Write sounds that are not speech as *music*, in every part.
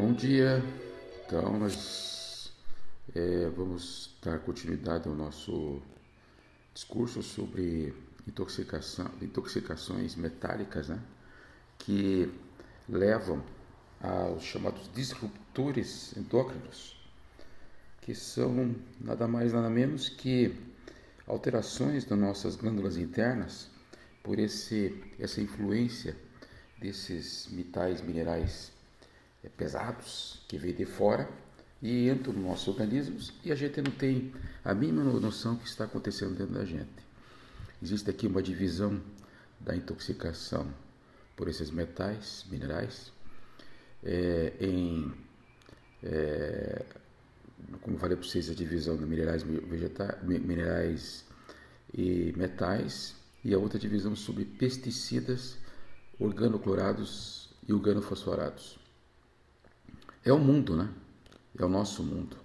Bom dia. Então, nós é, vamos dar continuidade ao nosso discurso sobre intoxicação, intoxicações metálicas, né? Que levam aos chamados disruptores endócrinos, que são nada mais nada menos que alterações das nossas glândulas internas por esse, essa influência desses metais minerais pesados que vêm de fora e entram no nosso organismo e a gente não tem a mínima noção do que está acontecendo dentro da gente. Existe aqui uma divisão da intoxicação por esses metais minerais é, em é, como falei para vocês a divisão de minerais vegetais minerais e metais e a outra divisão sobre pesticidas organoclorados e organofosforados é o mundo, né? É o nosso mundo.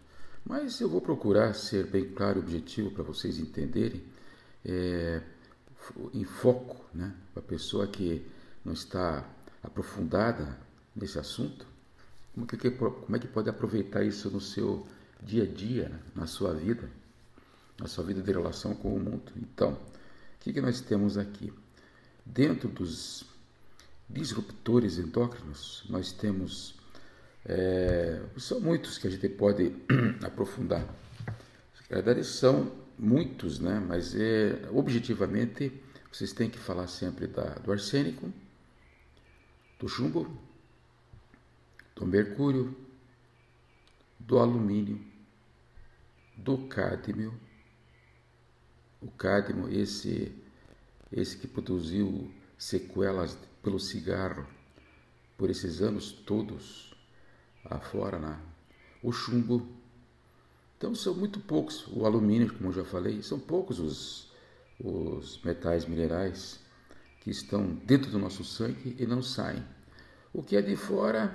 Mas eu vou procurar ser bem claro e objetivo para vocês entenderem, é, em foco, né? Para a pessoa que não está aprofundada nesse assunto, como, que, como é que pode aproveitar isso no seu dia a dia, né? na sua vida, na sua vida de relação com o mundo. Então, o que, que nós temos aqui? Dentro dos disruptores endócrinos, nós temos é, são muitos que a gente pode *clears throat* aprofundar. Na verdade, são muitos, né? mas é, objetivamente vocês têm que falar sempre da, do arsênico, do chumbo, do mercúrio, do alumínio, do cádmio. O cádmio, esse, esse que produziu sequelas pelo cigarro por esses anos todos, afora, né? o chumbo. Então são muito poucos, o alumínio, como já falei, são poucos os, os metais minerais que estão dentro do nosso sangue e não saem. O que é de fora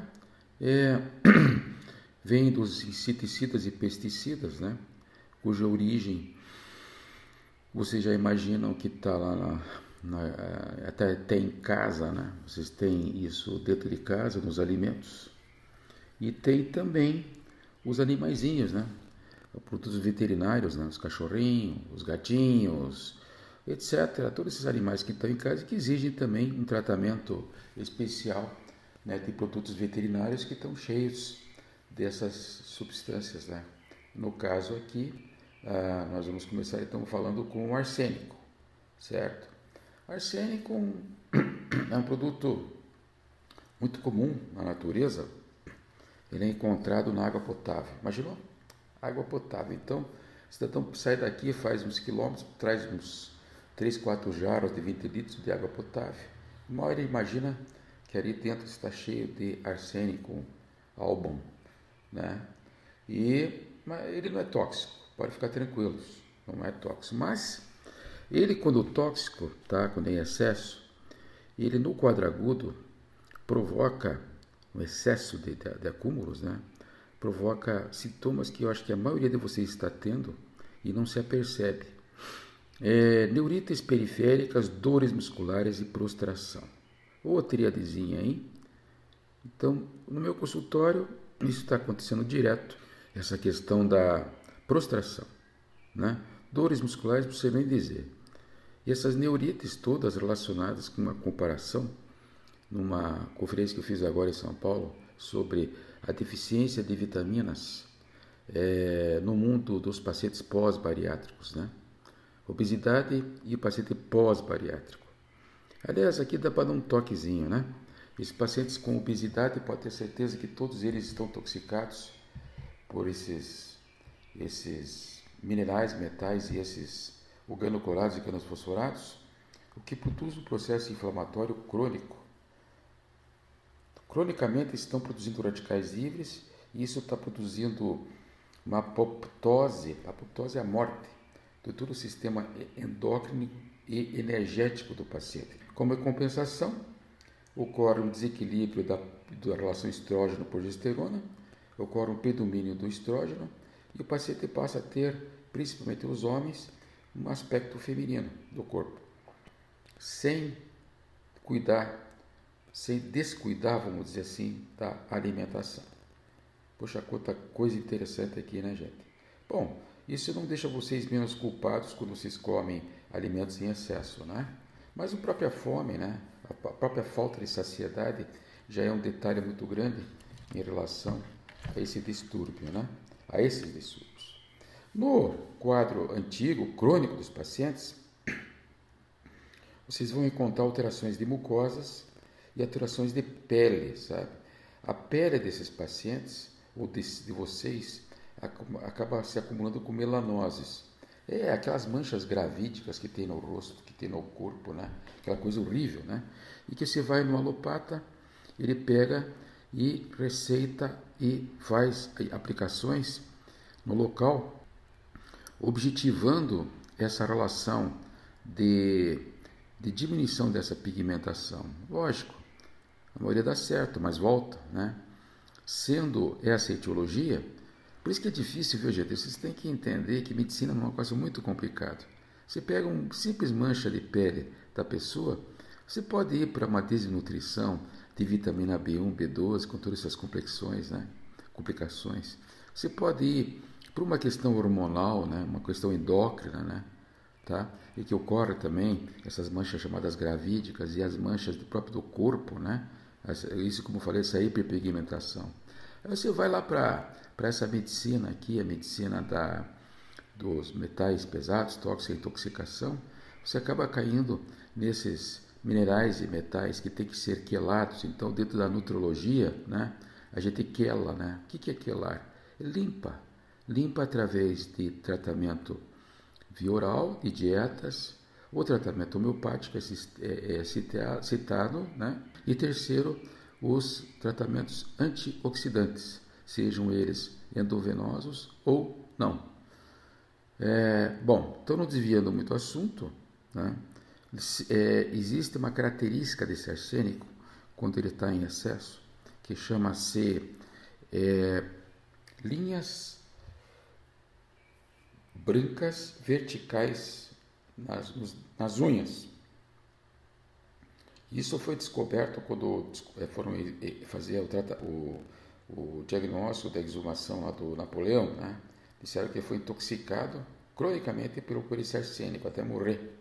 é, *coughs* vem dos inseticidas e pesticidas, né? cuja origem vocês já imaginam que está lá na, na, até, até em casa, né? vocês têm isso dentro de casa, nos alimentos. E tem também os animaizinhos, né? Produtos veterinários, né? Os cachorrinhos, os gatinhos, etc. Todos esses animais que estão em casa e que exigem também um tratamento especial né, de produtos veterinários que estão cheios dessas substâncias. Né? No caso aqui, ah, nós vamos começar então falando com o arsênico, certo? Arsênico *coughs* é um produto muito comum na natureza, ele é encontrado na água potável. Imaginou? Água potável. Então, o cidadão sai daqui, faz uns quilômetros, traz uns 3, 4 jarros de 20 litros de água potável. Uma hora imagina que ali dentro está cheio de arsênico, álbum, né? E ele não é tóxico, pode ficar tranquilos, não é tóxico. Mas ele, quando tóxico, tá, quando é em excesso, ele no quadro agudo provoca um excesso de, de, de acúmulos, né, provoca sintomas que eu acho que a maioria de vocês está tendo e não se apercebe. É, neurites periféricas, dores musculares e prostração. Ou a triadezinha aí. Então, no meu consultório, isso está acontecendo direto, essa questão da prostração, né? Dores musculares, para você nem dizer. E essas neurites todas relacionadas com uma comparação numa conferência que eu fiz agora em São Paulo sobre a deficiência de vitaminas é, no mundo dos pacientes pós-bariátricos, né? Obesidade e paciente pós-bariátrico. Aliás, aqui dá para dar um toquezinho, né? Esses pacientes com obesidade, pode ter certeza que todos eles estão intoxicados por esses, esses minerais, metais e esses organoclorados e canosfosforados, o que produz um processo inflamatório crônico cronicamente estão produzindo radicais livres e isso está produzindo uma apoptose. A apoptose é a morte de todo o sistema endócrino e energético do paciente. Como compensação, ocorre um desequilíbrio da, da relação estrógeno-progesterona, ocorre um predomínio do estrógeno e o paciente passa a ter, principalmente os homens, um aspecto feminino do corpo, sem cuidar sem descuidar, vamos dizer assim, da alimentação. Poxa, quanta coisa interessante aqui, né, gente? Bom, isso não deixa vocês menos culpados quando vocês comem alimentos em excesso, né? Mas a própria fome, né? A própria falta de saciedade já é um detalhe muito grande em relação a esse distúrbio, né? A esses distúrbios. No quadro antigo, crônico dos pacientes, vocês vão encontrar alterações de mucosas e alterações de pele, sabe? A pele desses pacientes, ou de, de vocês, acaba se acumulando com melanoses. É aquelas manchas gravídicas que tem no rosto, que tem no corpo, né? Aquela coisa horrível, né? E que você vai no alopata, ele pega e receita e faz aplicações no local, objetivando essa relação de, de diminuição dessa pigmentação. Lógico, a maioria dá certo, mas volta, né? Sendo essa etiologia, por isso que é difícil, viu, gente? Vocês têm que entender que medicina é uma coisa muito complicada. Você pega uma simples mancha de pele da pessoa, você pode ir para uma desnutrição de vitamina B1, B12, com todas essas complexões, né? complicações. Você pode ir para uma questão hormonal, né? uma questão endócrina, né? tá? e que ocorre também essas manchas chamadas gravídicas e as manchas do próprio do corpo, né? Isso como eu falei, essa hiperpigmentação. Aí você vai lá para essa medicina aqui, a medicina da, dos metais pesados, tóxica e intoxicação, você acaba caindo nesses minerais e metais que têm que ser quelados. Então, dentro da nutrologia, né, a gente quela. Né? O que é quelar? Limpa. Limpa através de tratamento via oral, de dietas, o tratamento homeopático é, é, é citado, né? e terceiro, os tratamentos antioxidantes, sejam eles endovenosos ou não. É, bom, então não desviando muito o assunto, né? é, existe uma característica desse arsênico, quando ele está em excesso, que chama-se é, linhas brancas verticais nas, nas unhas. Isso foi descoberto quando é, foram fazer o, o, o diagnóstico da exumação lá do Napoleão. Né? Disseram que foi intoxicado cronicamente pelo arsênico até morrer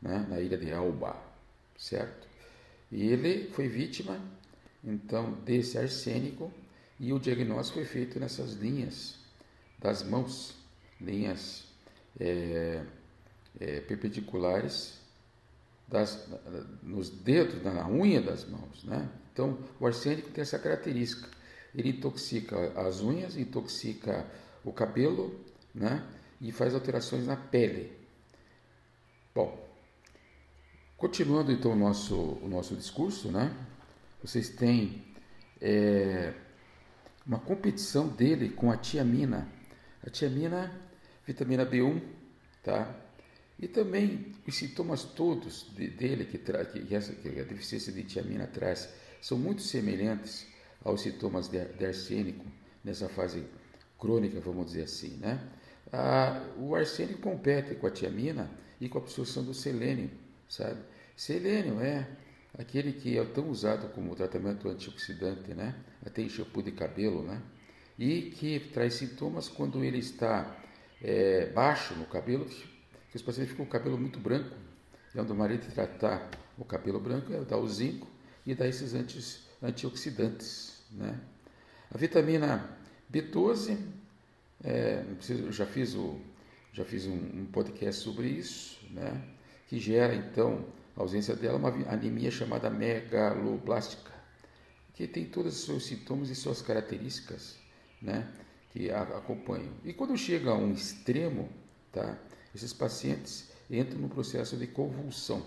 né, na ilha de Alba, certo? E ele foi vítima, então, desse arsênico e o diagnóstico foi feito nessas linhas das mãos, linhas é, é, perpendiculares das, nos dedos, na unha das mãos, né? Então, o arsênico tem essa característica. Ele intoxica as unhas, intoxica o cabelo, né? E faz alterações na pele. Bom, Continuando então o nosso, o nosso discurso, né? Vocês têm é, uma competição dele com a tiamina. A tiamina, vitamina B1, tá? E também os sintomas todos de, dele que, tra, que, essa, que a deficiência de tiamina traz são muito semelhantes aos sintomas de, de arsênico nessa fase crônica, vamos dizer assim, né? Ah, o arsênico compete com a tiamina e com a absorção do selênio sabe? Selênio é aquele que é tão usado como tratamento antioxidante, né? Até em shampoo de cabelo, né? E que traz sintomas quando ele está é, baixo no cabelo, que os pacientes ficam com o cabelo muito branco. E onde o marido tratar o cabelo branco é dar o zinco e dar esses anti, antioxidantes, né? A vitamina B12, é, já fiz, o, já fiz um, um podcast sobre isso, né? que gera então a ausência dela uma anemia chamada megaloblástica, que tem todos os seus sintomas e suas características, né, que a acompanham. E quando chega a um extremo, tá, esses pacientes entram no processo de convulsão,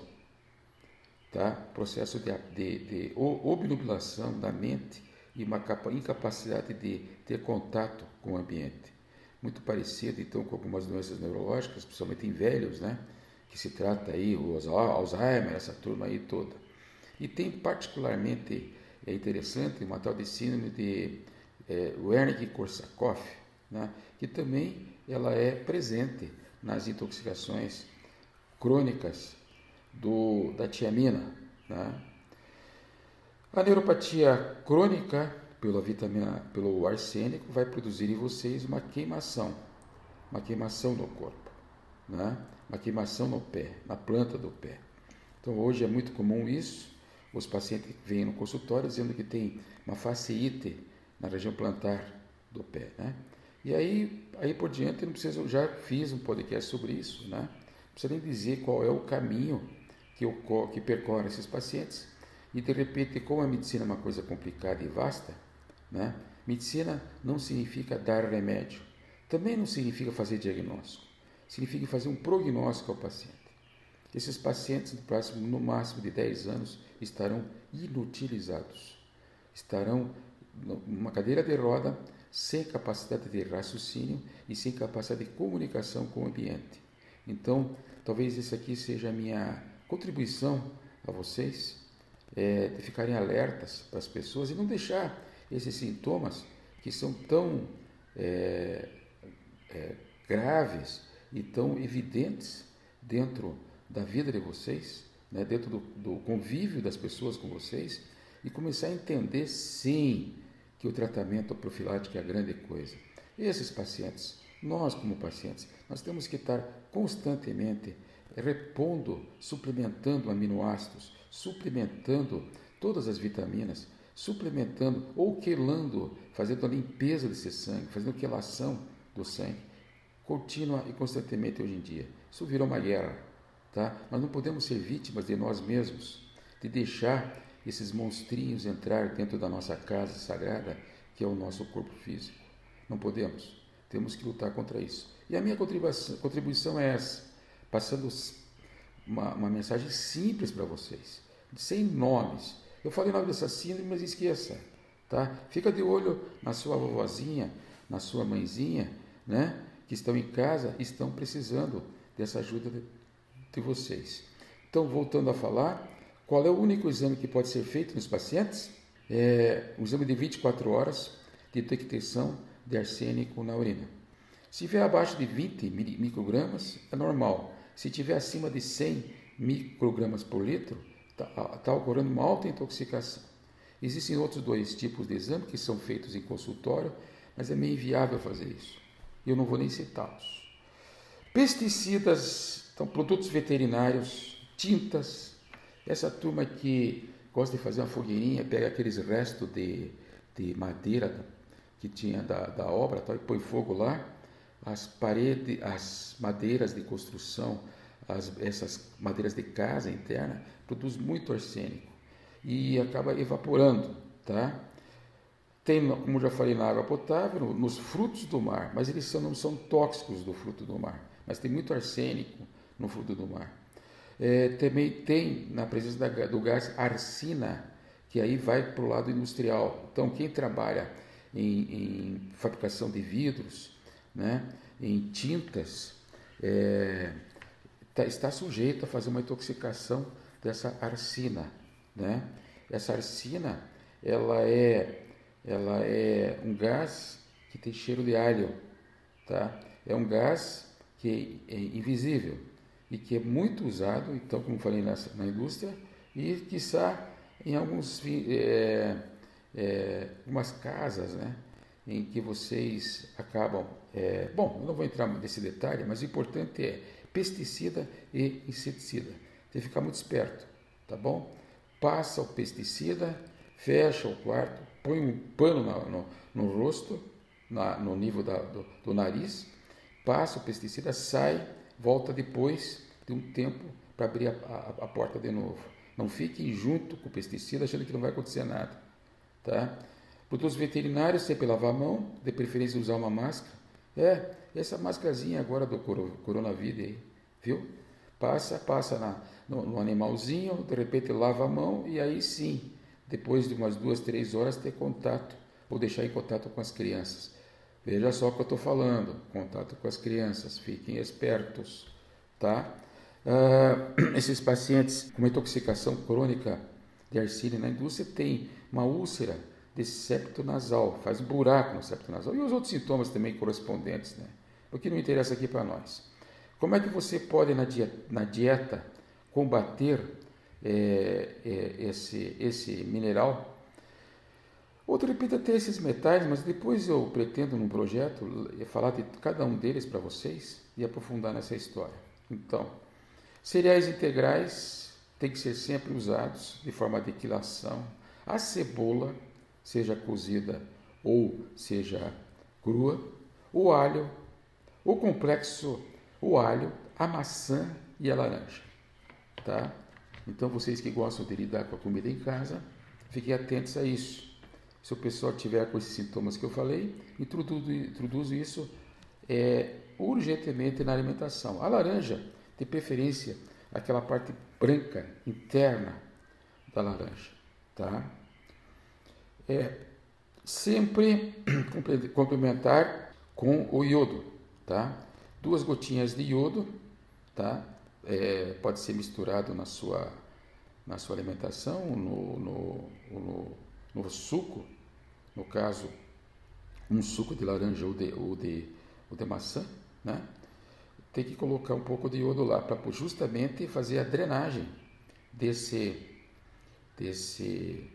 tá, processo de, de, de obnubilação da mente e uma incapacidade de ter contato com o ambiente. Muito parecido, então, com algumas doenças neurológicas, principalmente em velhos, né? que se trata aí, o Alzheimer, essa turma aí toda. E tem particularmente é interessante uma tal de síndrome de é, Wernicke-Korsakoff, né, que também ela é presente nas intoxicações crônicas do, da tiamina. Né. A neuropatia crônica pela vitamina, pelo arsênico, vai produzir em vocês uma queimação, uma queimação no corpo, né? uma queimação no pé, na planta do pé. Então hoje é muito comum isso. Os pacientes vêm no consultório dizendo que tem uma fasciite na região plantar do pé, né? E aí, aí por diante, não preciso, já fiz um podcast sobre isso, né? Não precisa nem dizer qual é o caminho que, eu, que percorre esses pacientes. E de repente, como a medicina é uma coisa complicada e vasta, né? Medicina não significa dar remédio, também não significa fazer diagnóstico, significa fazer um prognóstico ao paciente. Esses pacientes, no, próximo, no máximo de 10 anos, estarão inutilizados, estarão numa cadeira de roda, sem capacidade de raciocínio e sem capacidade de comunicação com o ambiente. Então, talvez essa aqui seja a minha contribuição a vocês, é, de ficarem alertas para as pessoas e não deixar esses sintomas que são tão é, é, graves e tão evidentes dentro da vida de vocês, né, dentro do, do convívio das pessoas com vocês, e começar a entender, sim, que o tratamento profilático é a grande coisa. Esses pacientes, nós como pacientes, nós temos que estar constantemente repondo, suplementando aminoácidos, suplementando todas as vitaminas, suplementando ou quelando, fazendo a limpeza desse sangue, fazendo quelação do sangue, contínua e constantemente hoje em dia. Isso virou uma guerra, tá? Nós não podemos ser vítimas de nós mesmos, de deixar esses monstrinhos entrar dentro da nossa casa sagrada, que é o nosso corpo físico. Não podemos. Temos que lutar contra isso. E a minha contribuição, é essa, passando uma, uma mensagem simples para vocês, sem nomes. Eu falei nome dessa síndrome, mas esqueça. Tá? Fica de olho na sua vovozinha, na sua mãezinha, né? que estão em casa, estão precisando dessa ajuda de, de vocês. Então, voltando a falar, qual é o único exame que pode ser feito nos pacientes? É um exame de 24 horas de detecção de arsênico na urina. Se tiver abaixo de 20 microgramas, é normal. Se tiver acima de 100 microgramas por litro, está tá ocorrendo uma alta intoxicação. Existem outros dois tipos de exame que são feitos em consultório, mas é meio inviável fazer isso. Eu não vou nem citá-los. Pesticidas, então, produtos veterinários, tintas, essa turma que gosta de fazer uma fogueirinha, pega aqueles restos de, de madeira que tinha da, da obra tal, e põe fogo lá, as paredes, as madeiras de construção, as, essas madeiras de casa interna, produz muito arsênico e acaba evaporando, tá? Tem, como já falei, na água potável, nos frutos do mar, mas eles são, não são tóxicos do fruto do mar, mas tem muito arsênico no fruto do mar. É, também tem, na presença da, do gás, arsina, que aí vai para o lado industrial. Então, quem trabalha em, em fabricação de vidros, né, em tintas, é, tá, está sujeito a fazer uma intoxicação dessa arsina. Né? Essa arsina, ela é, ela é um gás que tem cheiro de alho. Tá? É um gás que é invisível e que é muito usado, então, como falei, nessa, na indústria e, quiçá, em alguns, é, é, algumas casas, né, em que vocês acabam. É, bom, não vou entrar nesse detalhe, mas o importante é pesticida e inseticida. Tem que ficar muito esperto, tá bom? Passa o pesticida, fecha o quarto, põe um pano no, no, no rosto, na, no nível da, do, do nariz, passa o pesticida, sai volta depois de um tempo para abrir a, a, a, porta de novo. Não fiquem junto com o pesticida achando que não vai acontecer nada. Tá? Produtos veterinários, sempre lavar a mão, de preferência usar uma máscara. É, essa máscarazinha agora do coronavírus aí, viu? Passa, passa na, no, no, animalzinho, de repente lava a mão e aí sim, depois de umas duas, três horas, ter contato, ou deixar em contato com as crianças. Veja só o que eu estou falando, contato com as crianças, fiquem espertos, tá? Uh, *clears throat* esses pacientes com intoxicação crônica de arsênio na indústria têm uma úlcera de septo nasal, faz buraco no septo nasal e os outros sintomas também correspondentes, né? O que não interessa aqui para nós. Como é que você pode na dieta, na dieta combater é, é, esse, esse mineral Ou de repente até esses metais, mas depois eu pretendo num projeto falar de cada um deles para vocês e aprofundar nessa história. Então, cereais integrais têm que ser sempre usados de forma de quilação. A cebola, seja cozida ou seja crua, o alho, o complexo, o alho, a maçã e a laranja, tá? Então vocês que gostam de lidar com a comida em casa, fiquem atentos a isso. Se o pessoal tiver com esses sintomas que eu falei, introduzo, introduzo isso é, urgentemente na alimentação. A laranja, de preferência, aquela parte branca interna da laranja, tá? É, sempre *clears throat* complementar com o iodo, tá? Duas gotinhas de iodo, tá? É, pode ser misturado na sua na sua alimentação, no, no, no no suco, no caso, um suco de laranja ou de, ou de, ou de maçã, né? tem que colocar um pouco de iodo lá para justamente fazer a drenagem desse, desse,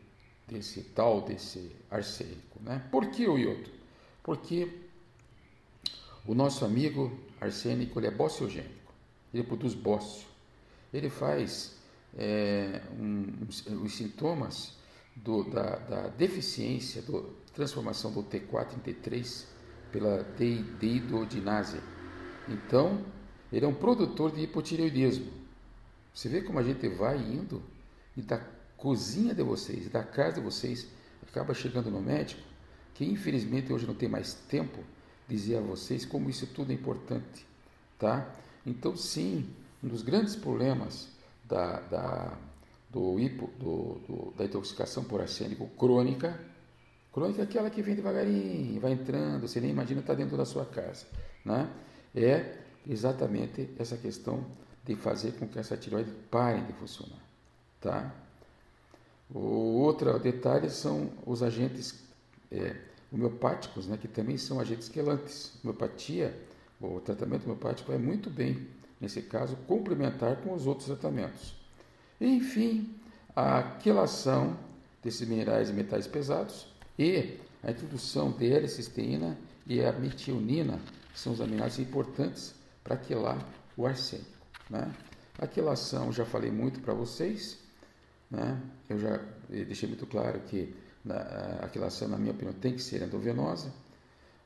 desse tal, desse arsênico. Né? Por que o iodo? Porque o nosso amigo arsênico ele é bociogênico, ele produz bócio. Ele faz é, um, os sintomas do, da, da, deficiência, da transformação do T4 em T3 pela deidodinase. Então, ele é um produtor de hipotireoidismo. Você vê como a gente vai indo e da cozinha de vocês, da casa de vocês, acaba chegando no médico, que infelizmente hoje não tem mais tempo dizer a vocês como isso tudo é importante, tá? Então, sim, um dos grandes problemas da, da do hipo, do, do, da intoxicação por arsênico crônica. Crônica é aquela que vem devagarinho, vai entrando, você nem imagina estar tá dentro da sua casa. Né? É exatamente essa questão de fazer com que essa tireoide pare de funcionar. Tá? O outro detalhe são os agentes é, homeopáticos, né, que também são agentes quelantes. Homeopatia, o tratamento homeopático é muito bem, nesse caso, complementar com os outros tratamentos. Enfim, a quelação desses minerais e metais pesados e a introdução de L-cisteína e a metionina, são os aminoácidos importantes para quelar o arsênico. Né? A quelação, já falei muito para vocês, né? eu já deixei muito claro que a quelação, na minha opinião, tem que ser endovenosa,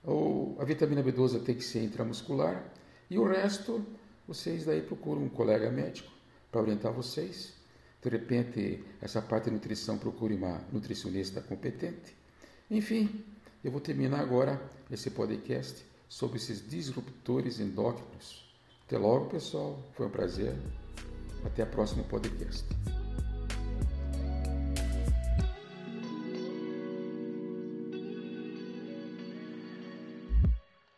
ou a vitamina B12 tem que ser intramuscular, e o resto, vocês daí procuram um colega médico para orientar vocês de repente, essa parte de nutrição, procure uma nutricionista competente. Enfim, eu vou terminar agora esse podcast sobre esses disruptores endócrinos. Até logo, pessoal. Foi um prazer. Até a próxima podcast.